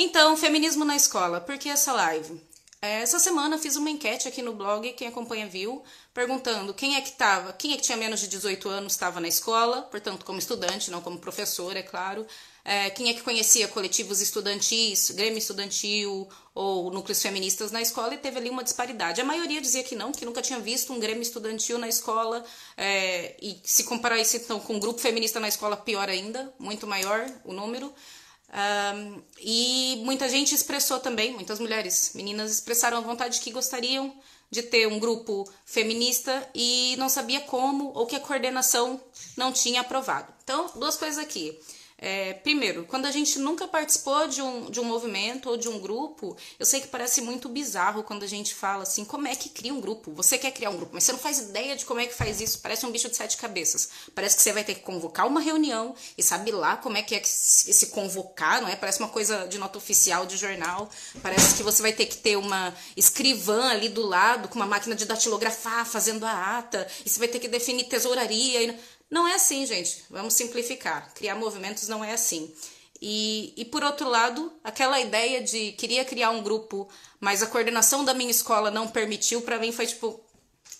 Então, feminismo na escola, por que essa live? É, essa semana fiz uma enquete aqui no blog, quem acompanha viu, perguntando quem é que estava, quem é que tinha menos de 18 anos estava na escola, portanto como estudante, não como professor, é claro. É, quem é que conhecia coletivos estudantis, Grêmio Estudantil ou núcleos feministas na escola e teve ali uma disparidade. A maioria dizia que não, que nunca tinha visto um Grêmio Estudantil na escola é, e se comparar isso então com um grupo feminista na escola, pior ainda, muito maior o número. Um, e muita gente expressou também, muitas mulheres, meninas expressaram a vontade que gostariam de ter um grupo feminista e não sabia como ou que a coordenação não tinha aprovado. Então, duas coisas aqui. É, primeiro, quando a gente nunca participou de um, de um movimento ou de um grupo, eu sei que parece muito bizarro quando a gente fala assim: como é que cria um grupo? Você quer criar um grupo, mas você não faz ideia de como é que faz isso. Parece um bicho de sete cabeças. Parece que você vai ter que convocar uma reunião e sabe lá como é que é que se convocar, não é? Parece uma coisa de nota oficial de jornal. Parece que você vai ter que ter uma escrivã ali do lado com uma máquina de datilografar fazendo a ata e você vai ter que definir tesouraria. E... Não é assim, gente. Vamos simplificar. Criar movimentos não é assim. E, e por outro lado, aquela ideia de queria criar um grupo, mas a coordenação da minha escola não permitiu, para mim foi tipo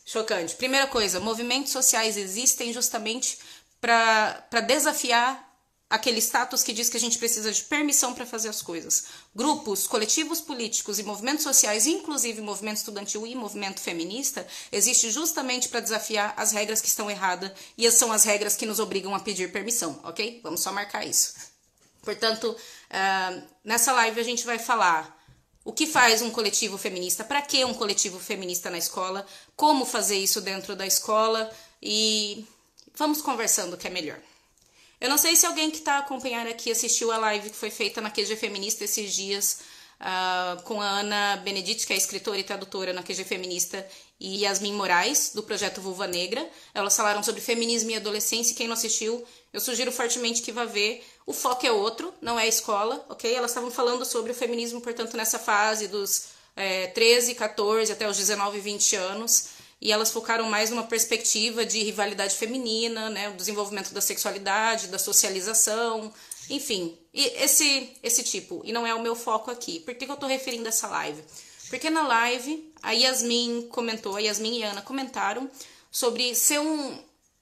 chocante. Primeira coisa, movimentos sociais existem justamente para desafiar aquele status que diz que a gente precisa de permissão para fazer as coisas. Grupos, coletivos políticos e movimentos sociais, inclusive movimento estudantil e movimento feminista, existe justamente para desafiar as regras que estão erradas e são as regras que nos obrigam a pedir permissão, ok? Vamos só marcar isso. Portanto, uh, nessa live a gente vai falar o que faz um coletivo feminista, para que um coletivo feminista na escola, como fazer isso dentro da escola e vamos conversando que é melhor. Eu não sei se alguém que está acompanhando aqui assistiu a live que foi feita na QG Feminista esses dias uh, com a Ana Benedite, que é escritora e tradutora na QG Feminista, e Yasmin Moraes, do projeto Vulva Negra. Elas falaram sobre feminismo e adolescência, quem não assistiu, eu sugiro fortemente que vá ver. O foco é outro, não é a escola, ok? Elas estavam falando sobre o feminismo, portanto, nessa fase dos é, 13, 14 até os 19, 20 anos e elas focaram mais numa perspectiva de rivalidade feminina, né, o desenvolvimento da sexualidade, da socialização, enfim, e esse esse tipo. E não é o meu foco aqui. Por que, que eu estou referindo essa live? Porque na live a Yasmin comentou, a Yasmin e a Ana comentaram sobre ser um,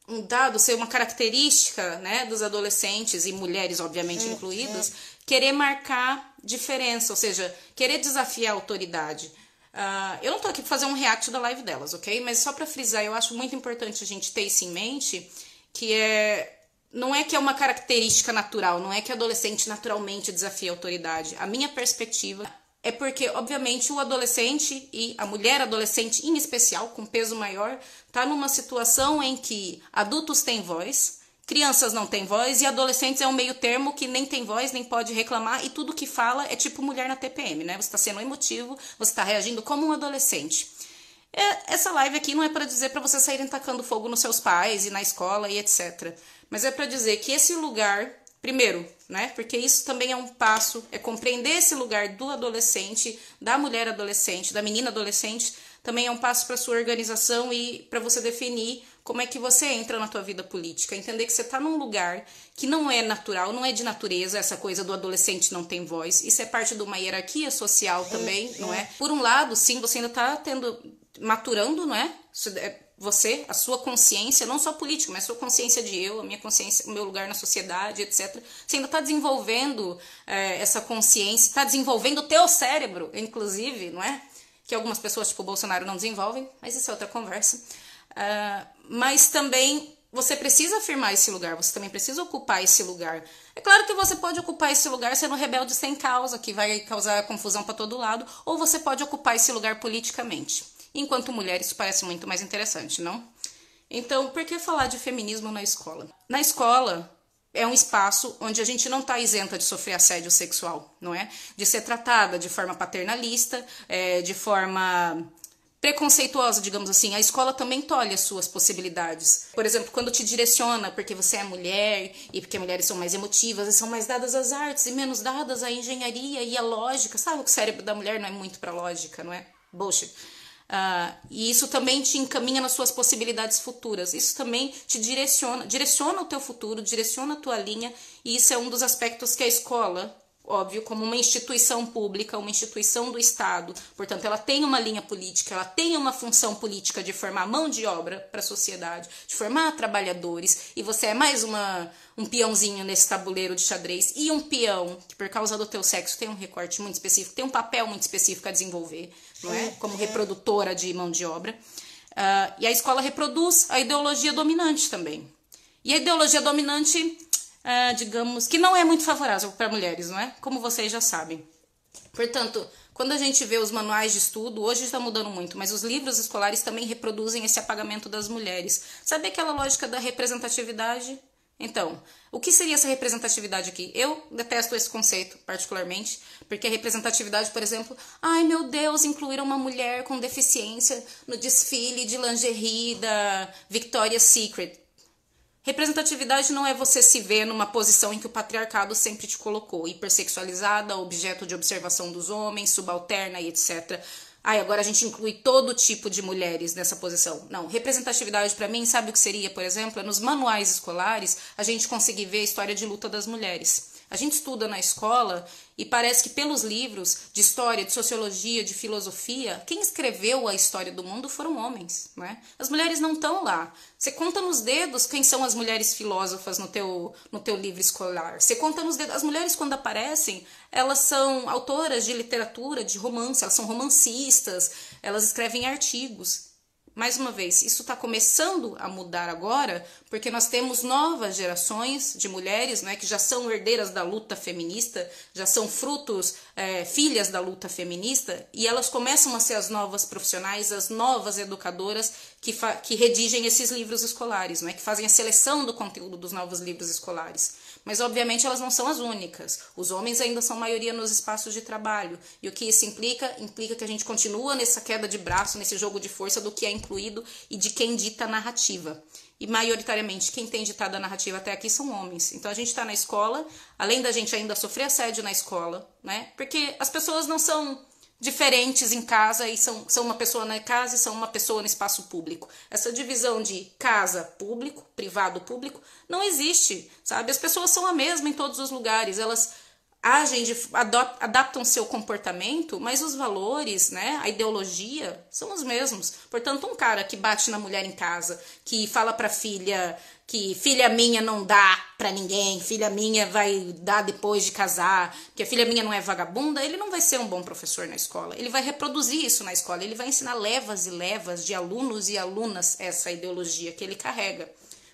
um dado, ser uma característica né, dos adolescentes e mulheres, obviamente, é, incluídas, é. querer marcar diferença, ou seja, querer desafiar a autoridade. Uh, eu não tô aqui pra fazer um react da live delas, ok? Mas só para frisar, eu acho muito importante a gente ter isso em mente, que é não é que é uma característica natural, não é que adolescente naturalmente desafia a autoridade. A minha perspectiva é porque, obviamente, o adolescente e a mulher adolescente, em especial, com peso maior, tá numa situação em que adultos têm voz, Crianças não têm voz e adolescentes é um meio termo que nem tem voz, nem pode reclamar e tudo que fala é tipo mulher na TPM, né? Você está sendo emotivo, você está reagindo como um adolescente. É, essa live aqui não é para dizer para vocês saírem tacando fogo nos seus pais e na escola e etc. Mas é para dizer que esse lugar, primeiro, né? Porque isso também é um passo, é compreender esse lugar do adolescente, da mulher adolescente, da menina adolescente, também é um passo para sua organização e para você definir como é que você entra na tua vida política, entender que você está num lugar que não é natural, não é de natureza, essa coisa do adolescente não tem voz. Isso é parte de uma hierarquia social também, é, não é? Por um lado, sim, você ainda está tendo maturando, não é? Você, a sua consciência, não só política, mas a sua consciência de eu, a minha consciência, o meu lugar na sociedade, etc. Você ainda está desenvolvendo é, essa consciência, está desenvolvendo o teu cérebro, inclusive, não é? Que algumas pessoas, tipo o Bolsonaro, não desenvolvem, mas isso é outra conversa. Uh, mas também você precisa afirmar esse lugar, você também precisa ocupar esse lugar. É claro que você pode ocupar esse lugar sendo rebelde sem causa, que vai causar confusão para todo lado, ou você pode ocupar esse lugar politicamente. Enquanto mulher, isso parece muito mais interessante, não? Então, por que falar de feminismo na escola? Na escola é um espaço onde a gente não está isenta de sofrer assédio sexual, não é? De ser tratada de forma paternalista, é, de forma preconceituosa, digamos assim. A escola também tolhe as suas possibilidades. Por exemplo, quando te direciona porque você é mulher e porque mulheres são mais emotivas e são mais dadas às artes e menos dadas à engenharia e à lógica. Sabe que o cérebro da mulher não é muito para lógica, não é? Bullshit. Uh, e isso também te encaminha nas suas possibilidades futuras. Isso também te direciona, direciona o teu futuro, direciona a tua linha. E isso é um dos aspectos que a escola óbvio, como uma instituição pública, uma instituição do Estado. Portanto, ela tem uma linha política, ela tem uma função política de formar mão de obra para a sociedade, de formar trabalhadores, e você é mais uma, um peãozinho nesse tabuleiro de xadrez, e um peão que, por causa do teu sexo, tem um recorte muito específico, tem um papel muito específico a desenvolver, não é? Como reprodutora de mão de obra. Uh, e a escola reproduz a ideologia dominante também. E a ideologia dominante uh, digamos, que não é muito favorável para mulheres, não é? Como vocês já sabem. Portanto, quando a gente vê os manuais de estudo, hoje está mudando muito, mas os livros escolares também reproduzem esse apagamento das mulheres. Sabe aquela lógica da representatividade? Então, o que seria essa representatividade aqui? Eu detesto esse conceito, particularmente, porque a representatividade, por exemplo, ai meu Deus, incluíram uma mulher com deficiência no desfile de lingerie da Victoria's Secret. Representatividade não é você se ver numa posição em que o patriarcado sempre te colocou, hipersexualizada, objeto de observação dos homens, subalterna e etc. Ai, agora a gente inclui todo tipo de mulheres nessa posição. Não, representatividade para mim, sabe o que seria, por exemplo, é nos manuais escolares a gente conseguir ver a história de luta das mulheres. A gente estuda na escola e parece que pelos livros de história, de sociologia, de filosofia, quem escreveu a história do mundo foram homens, né? As mulheres não estão lá. Você conta nos dedos quem são as mulheres filósofas no teu, no teu livro escolar. Você conta nos dedos. As mulheres, quando aparecem, elas são autoras de literatura, de romance, elas são romancistas, elas escrevem artigos mais uma vez, isso está começando a mudar agora, porque nós temos novas gerações de mulheres né, que já são herdeiras da luta feminista, já são frutos, é, filhas da luta feminista, e elas começam a ser as novas profissionais, as novas educadoras que, que redigem esses livros escolares, né, que fazem a seleção do conteúdo dos novos livros escolares. Mas, obviamente, elas não são as únicas. Os homens ainda são maioria nos espaços de trabalho. E o que isso implica? Implica que a gente continua nessa queda de braço, nesse jogo de força do que é incluído e de quem dita a narrativa. E maioritariamente quem tem ditado a narrativa até aqui são homens. Então a gente está na escola, além da gente ainda sofrer assédio na escola, né? Porque as pessoas não são diferentes em casa e são, são uma pessoa na casa e são uma pessoa no espaço público. Essa divisão de casa público, privado público, não existe, sabe? As pessoas são a mesma em todos os lugares, elas agem, de, adaptam seu comportamento, mas os valores, né, a ideologia são os mesmos. Portanto, um cara que bate na mulher em casa, que fala para filha que filha minha não dá para ninguém, filha minha vai dar depois de casar, que a filha minha não é vagabunda, ele não vai ser um bom professor na escola. Ele vai reproduzir isso na escola, ele vai ensinar levas e levas de alunos e alunas essa ideologia que ele carrega.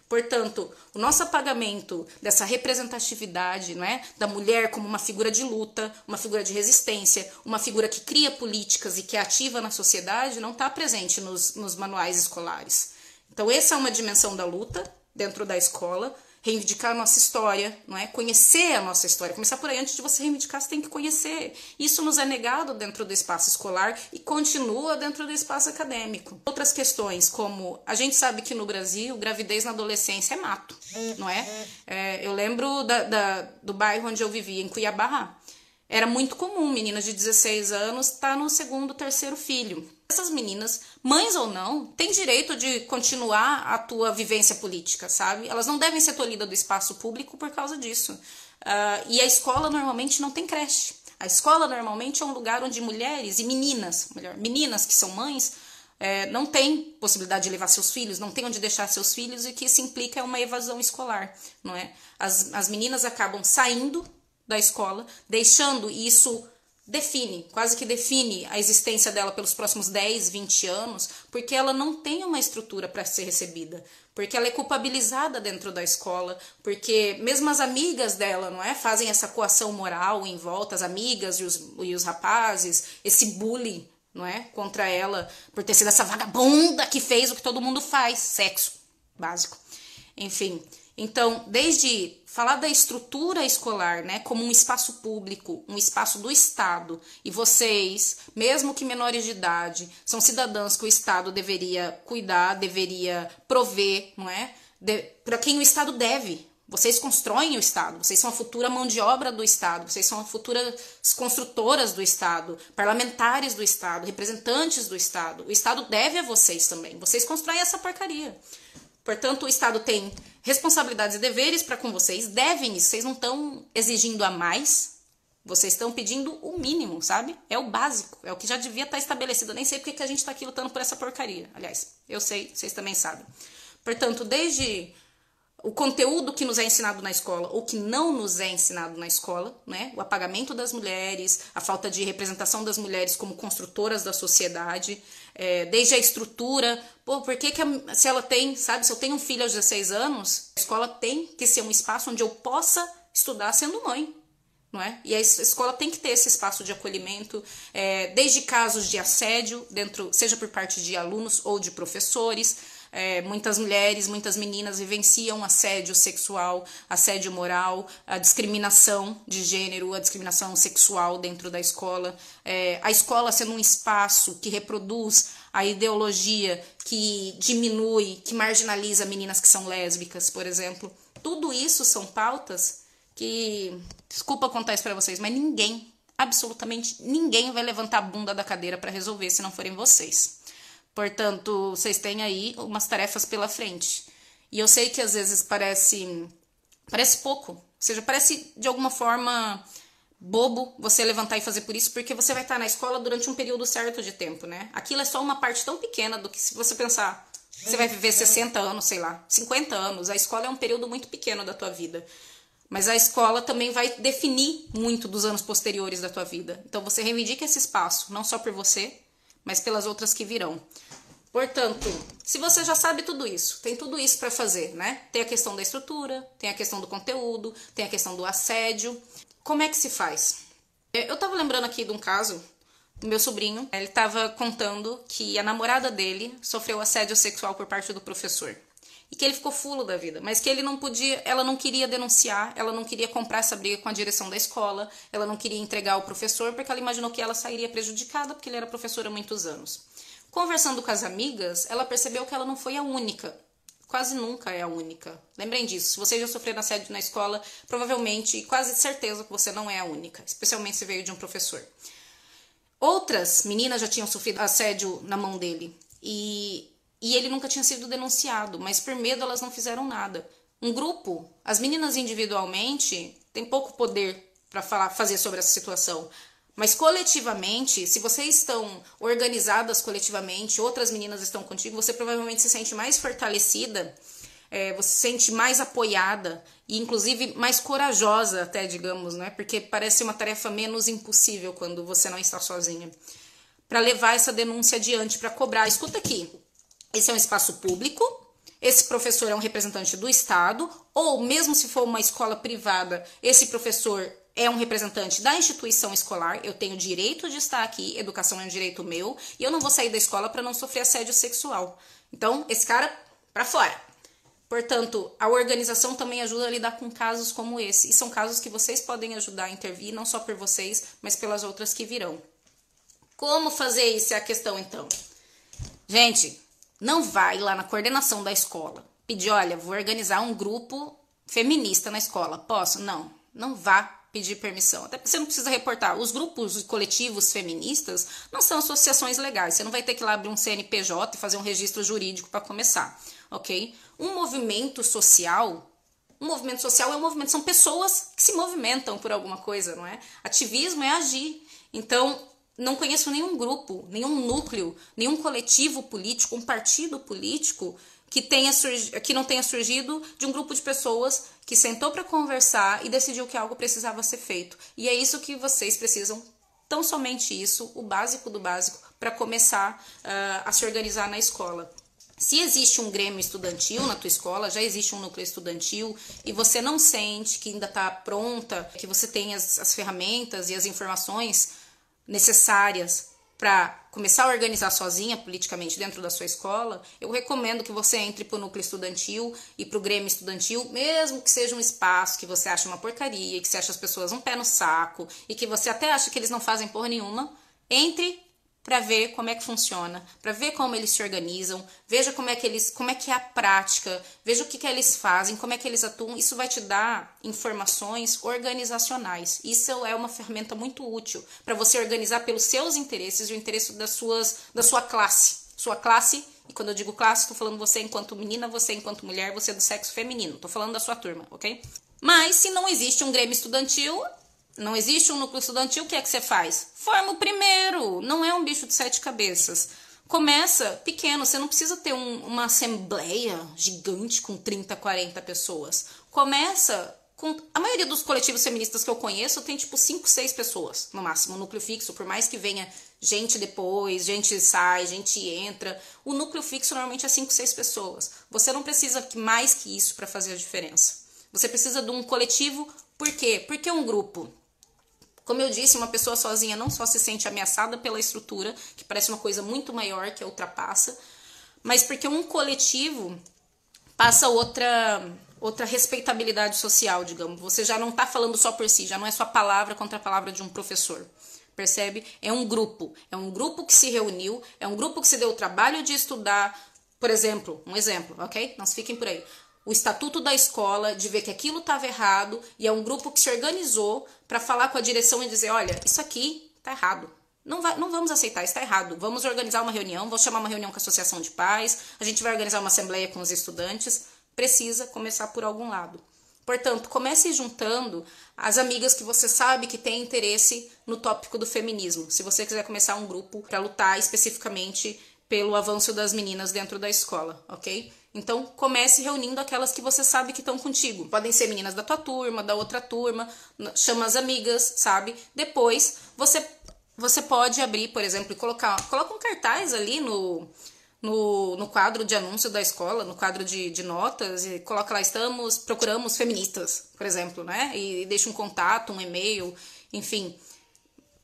Portanto, o nosso apagamento dessa representatividade não é, da mulher como uma figura de luta, uma figura de resistência, uma figura que cria políticas e que é ativa na sociedade, não está presente nos, nos manuais escolares. Então, essa é uma dimensão da luta dentro da escola, reivindicar a nossa história, não é? Conhecer a nossa história. Começar por aí, antes de você reivindicar, você tem que conhecer. Isso nos é negado dentro do espaço escolar e continua dentro do espaço acadêmico. Outras questões, como a gente sabe que no Brasil, gravidez na adolescência é mato, não é? é eu lembro da, da, do bairro onde eu vivia, em Cuiabá. Era muito comum meninas de 16 anos estar tá no segundo, terceiro filho. Essas meninas, mães ou não, têm direito de continuar a tua vivência política, sabe? Elas não devem ser tolhidas do espaço público por causa disso. Uh, e a escola normalmente não tem creche. A escola normalmente é um lugar onde mulheres e meninas, melhor, meninas que são mães, é, não têm possibilidade de levar seus filhos, não tem onde deixar seus filhos, e que isso implica é uma evasão escolar, não é? As, as meninas acabam saindo da escola, deixando isso define, quase que define a existência dela pelos próximos 10, 20 anos, porque ela não tem uma estrutura para ser recebida, porque ela é culpabilizada dentro da escola, porque mesmo as amigas dela, não é, fazem essa coação moral em volta, as amigas e os, e os rapazes, esse bullying, não é, contra ela por ter sido essa vagabunda que fez o que todo mundo faz, sexo básico. Enfim, então, desde falar da estrutura escolar, né, como um espaço público, um espaço do Estado, e vocês, mesmo que menores de idade, são cidadãos que o Estado deveria cuidar, deveria prover, não é? Para quem o Estado deve. Vocês constroem o Estado, vocês são a futura mão de obra do Estado, vocês são as futuras construtoras do Estado, parlamentares do Estado, representantes do Estado. O Estado deve a vocês também. Vocês constroem essa porcaria. Portanto, o Estado tem responsabilidades e deveres para com vocês, devem isso, vocês não estão exigindo a mais, Vocês estão pedindo o mínimo, sabe? É o básico, é o que já devia estar estabelecido. Eu nem sei porque que a gente está aqui lutando por essa porcaria. Aliás, eu sei, vocês também sabem. Portanto, desde o conteúdo que nos é ensinado na escola ou que não nos é ensinado na escola, né? O apagamento das mulheres, a falta de representação das mulheres como construtoras da sociedade, é, desde a estrutura. Pô, por que, que a, se ela tem, sabe, se eu tenho um filho aos 16 anos, a escola tem que ser um espaço onde eu possa estudar sendo mãe. Não é? E a escola tem que ter esse espaço de acolhimento, é, desde casos de assédio, dentro, seja por parte de alunos ou de professores, é, muitas mulheres, muitas meninas vivenciam assédio sexual, assédio moral, a discriminação de gênero, a discriminação sexual dentro da escola. É, a escola sendo um espaço que reproduz a ideologia que diminui, que marginaliza meninas que são lésbicas, por exemplo. Tudo isso são pautas que, desculpa contar isso para vocês, mas ninguém, absolutamente ninguém vai levantar a bunda da cadeira para resolver se não forem vocês. Portanto, vocês têm aí umas tarefas pela frente. E eu sei que às vezes parece parece pouco, ou seja, parece de alguma forma bobo você levantar e fazer por isso, porque você vai estar na escola durante um período certo de tempo, né? Aquilo é só uma parte tão pequena do que se você pensar, você vai viver 60 anos, sei lá, 50 anos, a escola é um período muito pequeno da tua vida. Mas a escola também vai definir muito dos anos posteriores da tua vida. Então você reivindica esse espaço, não só por você, mas pelas outras que virão. Portanto, se você já sabe tudo isso, tem tudo isso para fazer, né? Tem a questão da estrutura, tem a questão do conteúdo, tem a questão do assédio. Como é que se faz? Eu tava lembrando aqui de um caso do meu sobrinho. Ele tava contando que a namorada dele sofreu assédio sexual por parte do professor. E que ele ficou fulo da vida, mas que ele não podia, ela não queria denunciar, ela não queria comprar essa briga com a direção da escola, ela não queria entregar ao professor, porque ela imaginou que ela sairia prejudicada, porque ele era professor há muitos anos. Conversando com as amigas, ela percebeu que ela não foi a única. Quase nunca é a única. Lembrem disso. Se você já sofreu assédio na escola, provavelmente e quase certeza que você não é a única, especialmente se veio de um professor. Outras meninas já tinham sofrido assédio na mão dele e, e ele nunca tinha sido denunciado, mas por medo elas não fizeram nada. Um grupo, as meninas individualmente, têm pouco poder para fazer sobre essa situação. Mas coletivamente, se vocês estão organizadas coletivamente, outras meninas estão contigo, você provavelmente se sente mais fortalecida, é, você se sente mais apoiada e inclusive mais corajosa, até digamos, né? Porque parece uma tarefa menos impossível quando você não está sozinha. Para levar essa denúncia adiante, para cobrar. Escuta aqui, esse é um espaço público, esse professor é um representante do Estado, ou mesmo se for uma escola privada, esse professor é um representante da instituição escolar, eu tenho direito de estar aqui, educação é um direito meu, e eu não vou sair da escola para não sofrer assédio sexual. Então, esse cara para fora. Portanto, a organização também ajuda a lidar com casos como esse, e são casos que vocês podem ajudar a intervir, não só por vocês, mas pelas outras que virão. Como fazer isso é a questão então? Gente, não vai lá na coordenação da escola pedir, olha, vou organizar um grupo feminista na escola. Posso? Não, não vá pedir permissão. Até porque você não precisa reportar. Os grupos coletivos feministas não são associações legais. Você não vai ter que ir lá abrir um CNPJ e fazer um registro jurídico para começar, ok? Um movimento social. Um movimento social é um movimento, são pessoas que se movimentam por alguma coisa, não é? Ativismo é agir. Então, não conheço nenhum grupo, nenhum núcleo, nenhum coletivo político, um partido político que, tenha que não tenha surgido de um grupo de pessoas que sentou para conversar e decidiu que algo precisava ser feito. E é isso que vocês precisam, tão somente isso, o básico do básico, para começar uh, a se organizar na escola. Se existe um grêmio estudantil na tua escola, já existe um núcleo estudantil e você não sente que ainda está pronta, que você tem as, as ferramentas e as informações necessárias para começar a organizar sozinha politicamente dentro da sua escola, eu recomendo que você entre para o núcleo estudantil e para o grêmio estudantil, mesmo que seja um espaço que você acha uma porcaria, que você acha as pessoas um pé no saco e que você até acha que eles não fazem porra nenhuma, entre para ver como é que funciona, para ver como eles se organizam, veja como é que eles, como é que é a prática, veja o que, que eles fazem, como é que eles atuam. Isso vai te dar informações organizacionais. Isso é uma ferramenta muito útil para você organizar pelos seus interesses e o interesse das suas, da sua classe. Sua classe, e quando eu digo classe, estou falando você enquanto menina, você enquanto mulher, você do sexo feminino. Estou falando da sua turma, ok? Mas se não existe um grêmio estudantil, Não existe um núcleo estudantil, o que é que você faz? Forma o primeiro, não é um bicho de sete cabeças. Começa pequeno, você não precisa ter um, uma assembleia gigante com 30, 40 pessoas. Começa com. A maioria dos coletivos feministas que eu conheço tem tipo 5, 6 pessoas, no máximo, um núcleo fixo, por mais que venha gente depois, gente sai, gente entra. O núcleo fixo normalmente é 5, 6 pessoas. Você não precisa mais que isso para fazer a diferença. Você precisa de um coletivo, por quê? Porque é um grupo. Como eu disse, uma pessoa sozinha não só se sente ameaçada pela estrutura, que parece uma coisa muito maior que a ultrapassa, mas porque um coletivo passa outra outra respeitabilidade social, digamos. Você já não está falando só por si, já não é sua palavra contra a palavra de um professor. Percebe? É um grupo. É um grupo que se reuniu, é um grupo que se deu o trabalho de estudar. Por exemplo, um exemplo, ok? Não se fiquem por aí o estatuto da escola, de ver que aquilo estava errado, e é um grupo que se organizou para falar com a direção e dizer: olha, isso aqui está errado. Não, vai, não vamos aceitar, está errado. Vamos organizar uma reunião, vou chamar uma reunião com a Associação de Pais, a gente vai organizar uma assembleia com os estudantes. Precisa começar por algum lado. Portanto, comece juntando as amigas que você sabe que têm interesse no tópico do feminismo. Se você quiser começar um grupo para lutar especificamente pelo avanço das meninas dentro da escola, ok? Então, comece reunindo aquelas que você sabe que estão contigo. Podem ser meninas da tua turma, da outra turma, chama as amigas, sabe? Depois, você você pode abrir, por exemplo, e colocar, coloca um cartaz ali no, no, no quadro de anúncio da escola, no quadro de, de notas, e coloca lá, estamos, procuramos feministas, por exemplo, né? E, e deixa um contato, um e-mail, enfim.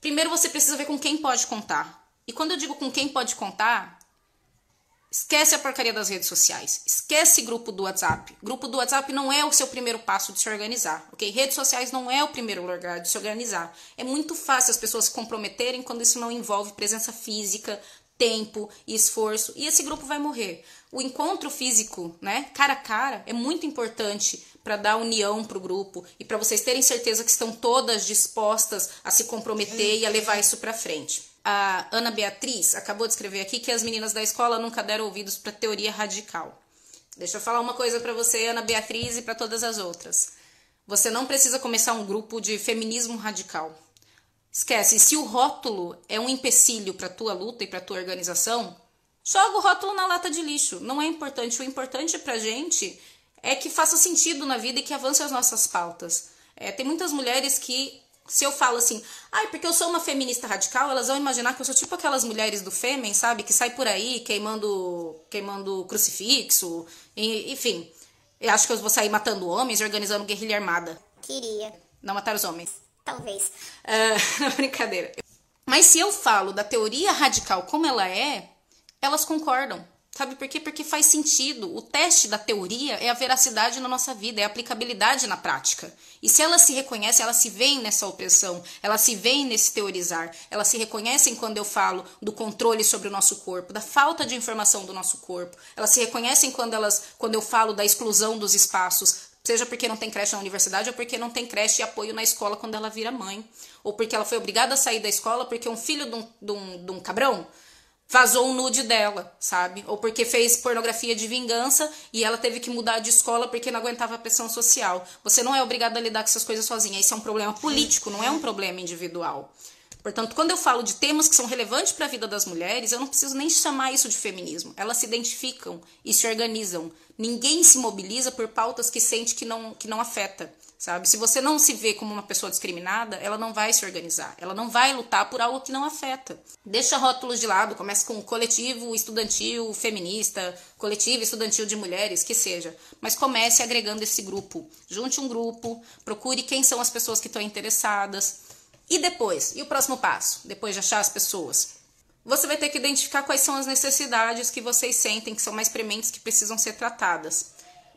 Primeiro você precisa ver com quem pode contar. E quando eu digo com quem pode contar, Esquece a porcaria das redes sociais. Esquece grupo do WhatsApp. Grupo do WhatsApp não é o seu primeiro passo de se organizar, ok? Redes sociais não é o primeiro lugar de se organizar. É muito fácil as pessoas se comprometerem quando isso não envolve presença física, tempo e esforço. E esse grupo vai morrer. O encontro físico, né, cara a cara, é muito importante para dar união para o grupo e para vocês terem certeza que estão todas dispostas a se comprometer e a levar isso para frente a Ana Beatriz acabou de escrever aqui que as meninas da escola nunca deram ouvidos para teoria radical. Deixa eu falar uma coisa para você, Ana Beatriz, e para todas as outras. Você não precisa começar um grupo de feminismo radical. Esquece, se o rótulo é um empecilho para tua luta e para tua organização, joga o rótulo na lata de lixo. Não é importante. O importante para gente é que faça sentido na vida e que avance as nossas pautas. É, tem muitas mulheres que se eu falo assim, ai, porque eu sou uma feminista radical, elas vão imaginar que eu sou tipo aquelas mulheres do Fêmen, sabe? Que sai por aí queimando, queimando crucifixo, e, enfim. Eu acho que eu vou sair matando homens e organizando guerrilha armada. Queria. Não matar os homens. Talvez. Uh, brincadeira. Mas se eu falo da teoria radical como ela é, elas concordam. Sabe por quê? Porque faz sentido. O teste da teoria é a veracidade na nossa vida, é a aplicabilidade na prática. E se elas se reconhecem, elas se veem nessa opressão, elas se veem nesse teorizar, elas se reconhecem quando eu falo do controle sobre o nosso corpo, da falta de informação do nosso corpo. Elas se reconhecem quando elas, quando eu falo da exclusão dos espaços, seja porque não tem creche na universidade ou porque não tem creche e apoio na escola quando ela vira mãe, ou porque ela foi obrigada a sair da escola porque um filho de um, de um, de um cabrão vazou um nude dela, sabe? Ou porque fez pornografia de vingança e ela teve que mudar de escola porque não aguentava a pressão social. Você não é obrigado a lidar com essas coisas sozinha. Isso é um problema político, não é um problema individual. Portanto, quando eu falo de temas que são relevantes para a vida das mulheres, eu não preciso nem chamar isso de feminismo. Elas se identificam e se organizam. Ninguém se mobiliza por pautas que sente que não, que não afeta sabe? Se você não se vê como uma pessoa discriminada, ela não vai se organizar, ela não vai lutar por algo que não afeta. Deixa rótulos de lado, comece com coletivo estudantil feminista, coletivo estudantil de mulheres, que seja, mas comece agregando esse grupo. Junte um grupo, procure quem são as pessoas que estão interessadas. E depois, e o próximo passo, depois de achar as pessoas? Você vai ter que identificar quais são as necessidades que vocês sentem que são mais prementes que precisam ser tratadas.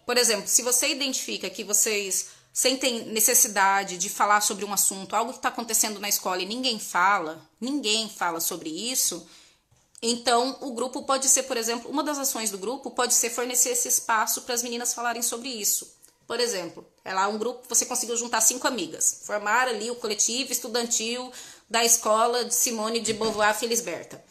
Por exemplo, se você identifica que vocês sentem necessidade de falar sobre um assunto, algo que está acontecendo na escola e ninguém fala, ninguém fala sobre isso, então o grupo pode ser, por exemplo, uma das ações do grupo pode ser fornecer esse espaço para as meninas falarem sobre isso. Por exemplo, é lá um grupo, você conseguiu juntar cinco amigas, formar ali o coletivo estudantil da escola de Simone de Beauvoir Felisberta.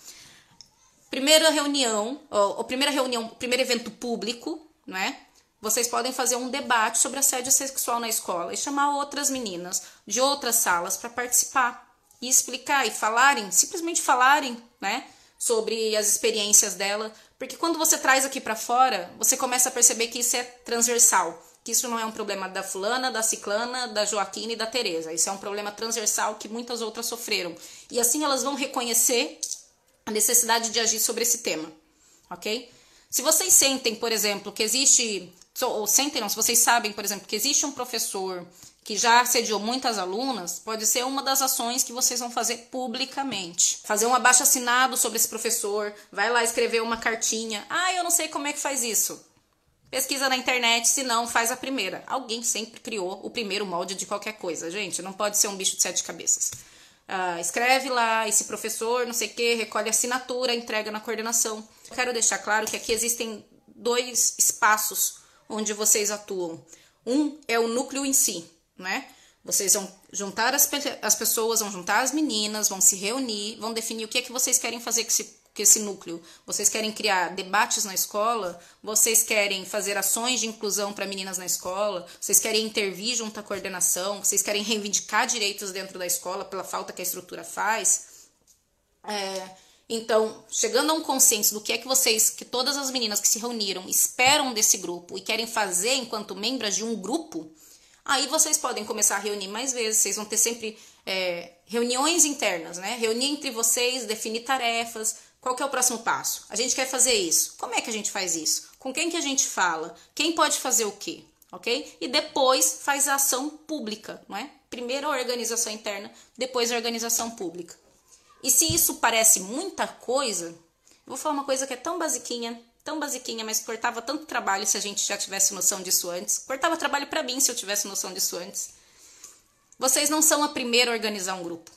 Primeira reunião, ou, ou primeira reunião, primeiro evento público, não é? Vocês podem fazer um debate sobre assédio sexual na escola e chamar outras meninas de outras salas para participar e explicar e falarem, simplesmente falarem, né, sobre as experiências dela, porque quando você traz aqui para fora, você começa a perceber que isso é transversal, que isso não é um problema da fulana, da ciclana, da Joaquina e da Teresa, isso é um problema transversal que muitas outras sofreram. E assim elas vão reconhecer a necessidade de agir sobre esse tema, OK? Se vocês sentem, por exemplo, que existe ou sentem não, se vocês sabem, por exemplo, que existe um professor que já assediou muitas alunas, pode ser uma das ações que vocês vão fazer publicamente. Fazer um abaixo assinado sobre esse professor, vai lá escrever uma cartinha. Ah, eu não sei como é que faz isso. Pesquisa na internet, se não, faz a primeira. Alguém sempre criou o primeiro molde de qualquer coisa, gente. Não pode ser um bicho de sete cabeças. Ah, escreve lá, esse professor, não sei o que, recolhe assinatura, entrega na coordenação. Quero deixar claro que aqui existem dois espaços onde vocês atuam. Um é o núcleo em si, né? Vocês vão juntar as, as pessoas, vão juntar as meninas, vão se reunir, vão definir o que é que vocês querem fazer com esse, com esse núcleo. Vocês querem criar debates na escola? Vocês querem fazer ações de inclusão para meninas na escola? Vocês querem intervir junto à coordenação? Vocês querem reivindicar direitos dentro da escola pela falta que a estrutura faz? É, então, chegando a um consenso do que é que vocês, que todas as meninas que se reuniram esperam desse grupo e querem fazer enquanto membros de um grupo, aí vocês podem começar a reunir mais vezes. Vocês vão ter sempre é, reuniões internas, né? Reunir entre vocês, definir tarefas. Qual que é o próximo passo? A gente quer fazer isso. Como é que a gente faz isso? Com quem que a gente fala? Quem pode fazer o quê? Ok? E depois faz a ação pública, não é? Primeiro a organização interna, depois a organização pública. E se isso parece muita coisa, eu vou falar uma coisa que é tão basiquinha, tão basiquinha, mas cortava tanto trabalho se a gente já tivesse noção disso antes. Cortava trabalho para mim se eu tivesse noção disso antes. Vocês não são a primeira a organizar um grupo.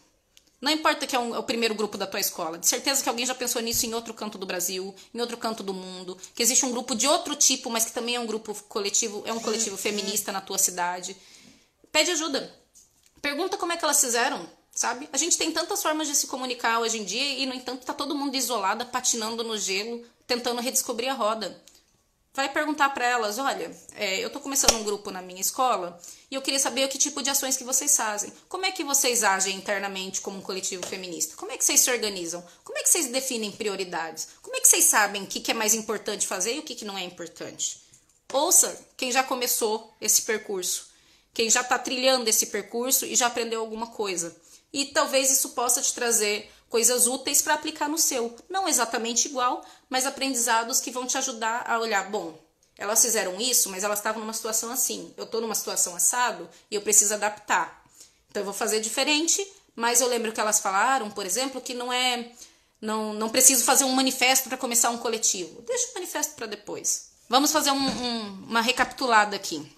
Não importa que é, um, é, o primeiro grupo da tua escola. De certeza que alguém já pensou nisso em outro canto do Brasil, em outro canto do mundo. Que existe um grupo de outro tipo, mas que também é um grupo coletivo, é um coletivo feminista na tua cidade. Pede ajuda. Pergunta como é que elas fizeram sabe? A gente tem tantas formas de se comunicar hoje em dia e, no entanto, tá todo mundo isolada, patinando no gelo, tentando redescobrir a roda. Vai perguntar para elas, olha, é, eu tô começando um grupo na minha escola e eu queria saber que tipo de ações que vocês fazem. Como é que vocês agem internamente como um coletivo feminista? Como é que vocês se organizam? Como é que vocês definem prioridades? Como é que vocês sabem o que, que é mais importante fazer e o que, que não é importante? Ouça quem já começou esse percurso, quem já está trilhando esse percurso e já aprendeu alguma coisa e talvez isso possa te trazer coisas úteis para aplicar no seu. Não exatamente igual, mas aprendizados que vão te ajudar a olhar, bom, elas fizeram isso, mas elas estavam numa situação assim. Eu estou numa situação assado e eu preciso adaptar. Então eu vou fazer diferente, mas eu lembro que elas falaram, por exemplo, que não é não, não preciso fazer um manifesto para começar um coletivo. Deixa o manifesto para depois. Vamos fazer um, um, uma recapitulada aqui.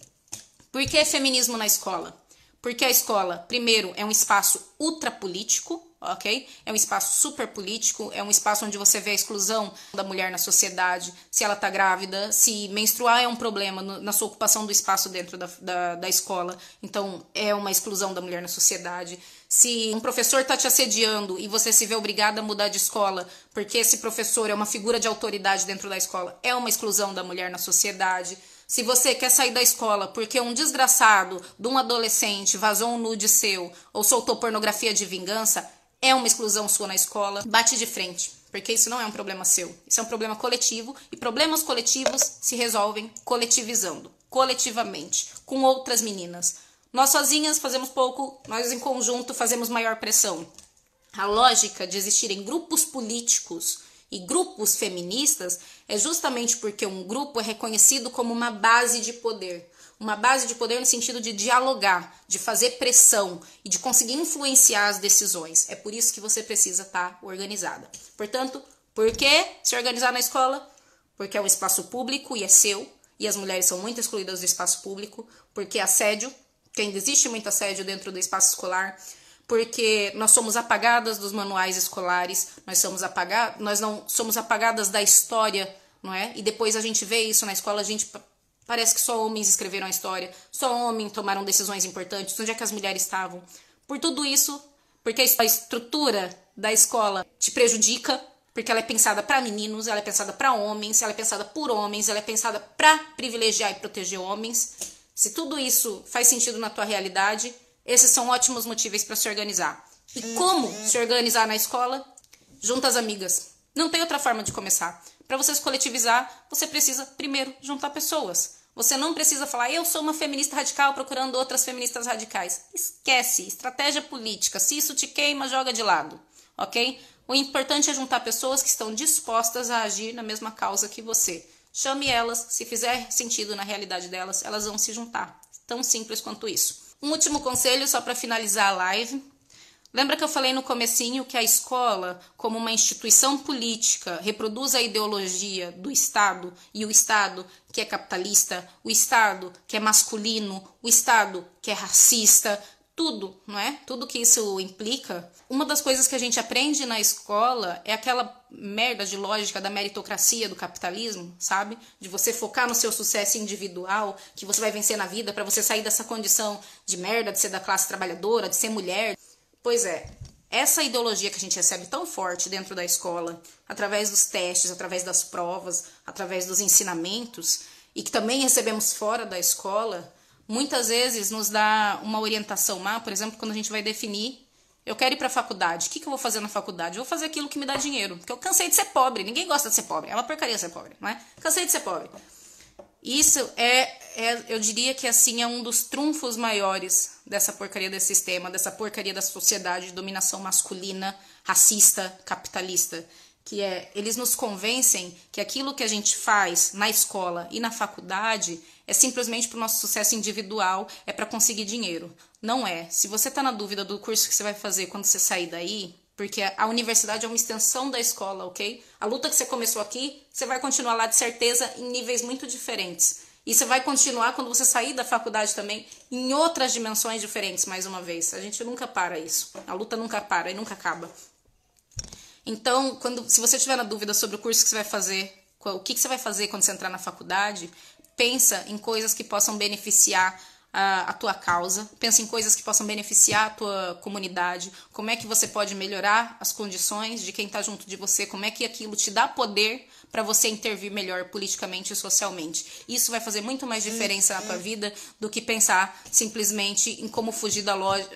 Por que feminismo na escola? Porque a escola, primeiro, é um espaço ultrapolítico, ok? É um espaço super político, é um espaço onde você vê a exclusão da mulher na sociedade, se ela tá grávida, se menstruar é um problema no, na sua ocupação do espaço dentro da, da, da, escola, então é uma exclusão da mulher na sociedade. Se um professor tá te assediando e você se vê obrigada a mudar de escola porque esse professor é uma figura de autoridade dentro da escola, é uma exclusão da mulher na sociedade. Se você quer sair da escola porque um desgraçado de um adolescente vazou um nude seu ou soltou pornografia de vingança, é uma exclusão sua na escola, bate de frente, porque isso não é um problema seu. Isso é um problema coletivo e problemas coletivos se resolvem coletivizando, coletivamente, com outras meninas. Nós sozinhas fazemos pouco, nós em conjunto fazemos maior pressão. A lógica de existirem grupos políticos e grupos feministas é justamente porque um grupo é reconhecido como uma base de poder. Uma base de poder no sentido de dialogar, de fazer pressão e de conseguir influenciar as decisões. É por isso que você precisa estar organizada. Portanto, por que se organizar na escola? Porque é um espaço público e é seu, e as mulheres são muito excluídas do espaço público, porque assédio, que ainda existe muito assédio dentro do espaço escolar, porque nós somos apagadas dos manuais escolares, nós somos apagadas, nós não somos apagadas da história, não é? E depois a gente vê isso na escola, a gente parece que só homens escreveram a história, só homens tomaram decisões importantes, onde é que as mulheres estavam? Por tudo isso, porque a estrutura da escola te prejudica, porque ela é pensada para meninos, ela é pensada para homens, ela é pensada por homens, ela é pensada para privilegiar e proteger homens. Se tudo isso faz sentido na tua realidade, esses são ótimos motivos para se organizar. E como se organizar na escola? Junta as amigas. Não tem outra forma de começar. Para você se coletivizar, você precisa primeiro juntar pessoas. Você não precisa falar, eu sou uma feminista radical procurando outras feministas radicais. Esquece, estratégia política. Se isso te queima, joga de lado, ok? O importante é juntar pessoas que estão dispostas a agir na mesma causa que você. Chame elas, se fizer sentido na realidade delas, elas vão se juntar. Tão simples quanto isso. Um último conselho só para finalizar a live. Lembra que eu falei no comecinho que a escola, como uma instituição política, reproduz a ideologia do Estado e o Estado que é capitalista, o Estado que é masculino, o Estado que é racista, tudo, não é? Tudo que isso implica. Uma das coisas que a gente aprende na escola é aquela merda de lógica da meritocracia do capitalismo, sabe? De você focar no seu sucesso individual, que você vai vencer na vida para você sair dessa condição de merda, de ser da classe trabalhadora, de ser mulher. Pois é, essa ideologia que a gente recebe tão forte dentro da escola, através dos testes, através das provas, através dos ensinamentos, e que também recebemos fora da escola, muitas vezes nos dá uma orientação má, por exemplo, quando a gente vai definir eu quero ir para a faculdade. O que, que eu vou fazer na faculdade? Eu vou fazer aquilo que me dá dinheiro. Porque eu cansei de ser pobre. Ninguém gosta de ser pobre. É uma porcaria ser pobre, não é? Cansei de ser pobre. Isso é, é, eu diria que assim é um dos trunfos maiores dessa porcaria desse sistema, dessa porcaria da sociedade de dominação masculina, racista, capitalista que é eles nos convencem que aquilo que a gente faz na escola e na faculdade é simplesmente para o nosso sucesso individual, é para conseguir dinheiro. Não é. Se você está na dúvida do curso que você vai fazer quando você sair daí, porque a universidade é uma extensão da escola, ok? A luta que você começou aqui, você vai continuar lá de certeza em níveis muito diferentes. E você vai continuar quando você sair da faculdade também em outras dimensões diferentes, mais uma vez. A gente nunca para isso. A luta nunca para e nunca acaba. Então, quando, se você tiver na dúvida sobre o curso que você vai fazer, o que, que você vai fazer quando você entrar na faculdade, pensa em coisas que possam beneficiar a, a, tua causa, pensa em coisas que possam beneficiar a tua comunidade, como é que você pode melhorar as condições de quem está junto de você, como é que aquilo te dá poder para você intervir melhor politicamente e socialmente. Isso vai fazer muito mais diferença na tua vida do que pensar simplesmente em como fugir da,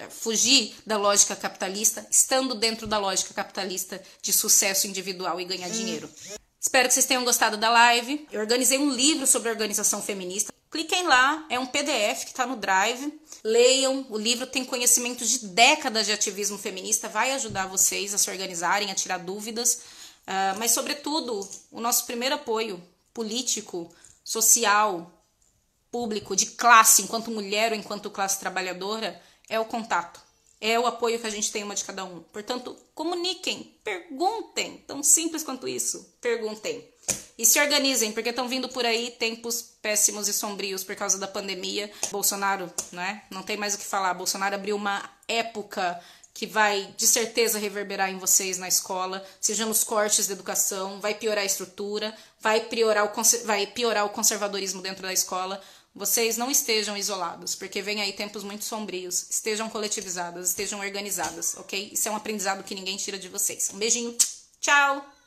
fugir da lógica capitalista, estando dentro da lógica capitalista de sucesso individual e ganhar dinheiro. Espero que vocês tenham gostado da live. Eu organizei um livro sobre organização feminista. Cliquem lá, é um PDF que está no Drive. Leiam, o livro tem conhecimento de décadas de ativismo feminista, vai ajudar vocês a se organizarem, a tirar dúvidas. Uh, mas, sobretudo, o nosso primeiro apoio político, social, público, de classe, enquanto mulher ou enquanto classe trabalhadora, é o contato. É o apoio que a gente tem uma de cada um. Portanto, comuniquem, perguntem. Tão simples quanto isso. Perguntem. E se organizem, porque estão vindo por aí tempos péssimos e sombrios por causa da pandemia. Bolsonaro, né? Não tem mais o que falar. Bolsonaro abriu uma época que vai de certeza reverberar em vocês na escola, seja nos cortes da educação, vai piorar a estrutura, vai piorar o, vai piorar o conservadorismo dentro da escola. Vocês não estejam isolados, porque vem aí tempos muito sombrios. Estejam coletivizadas, estejam organizadas, ok? Isso é um aprendizado que ninguém tira de vocês. Um beijinho, tchau!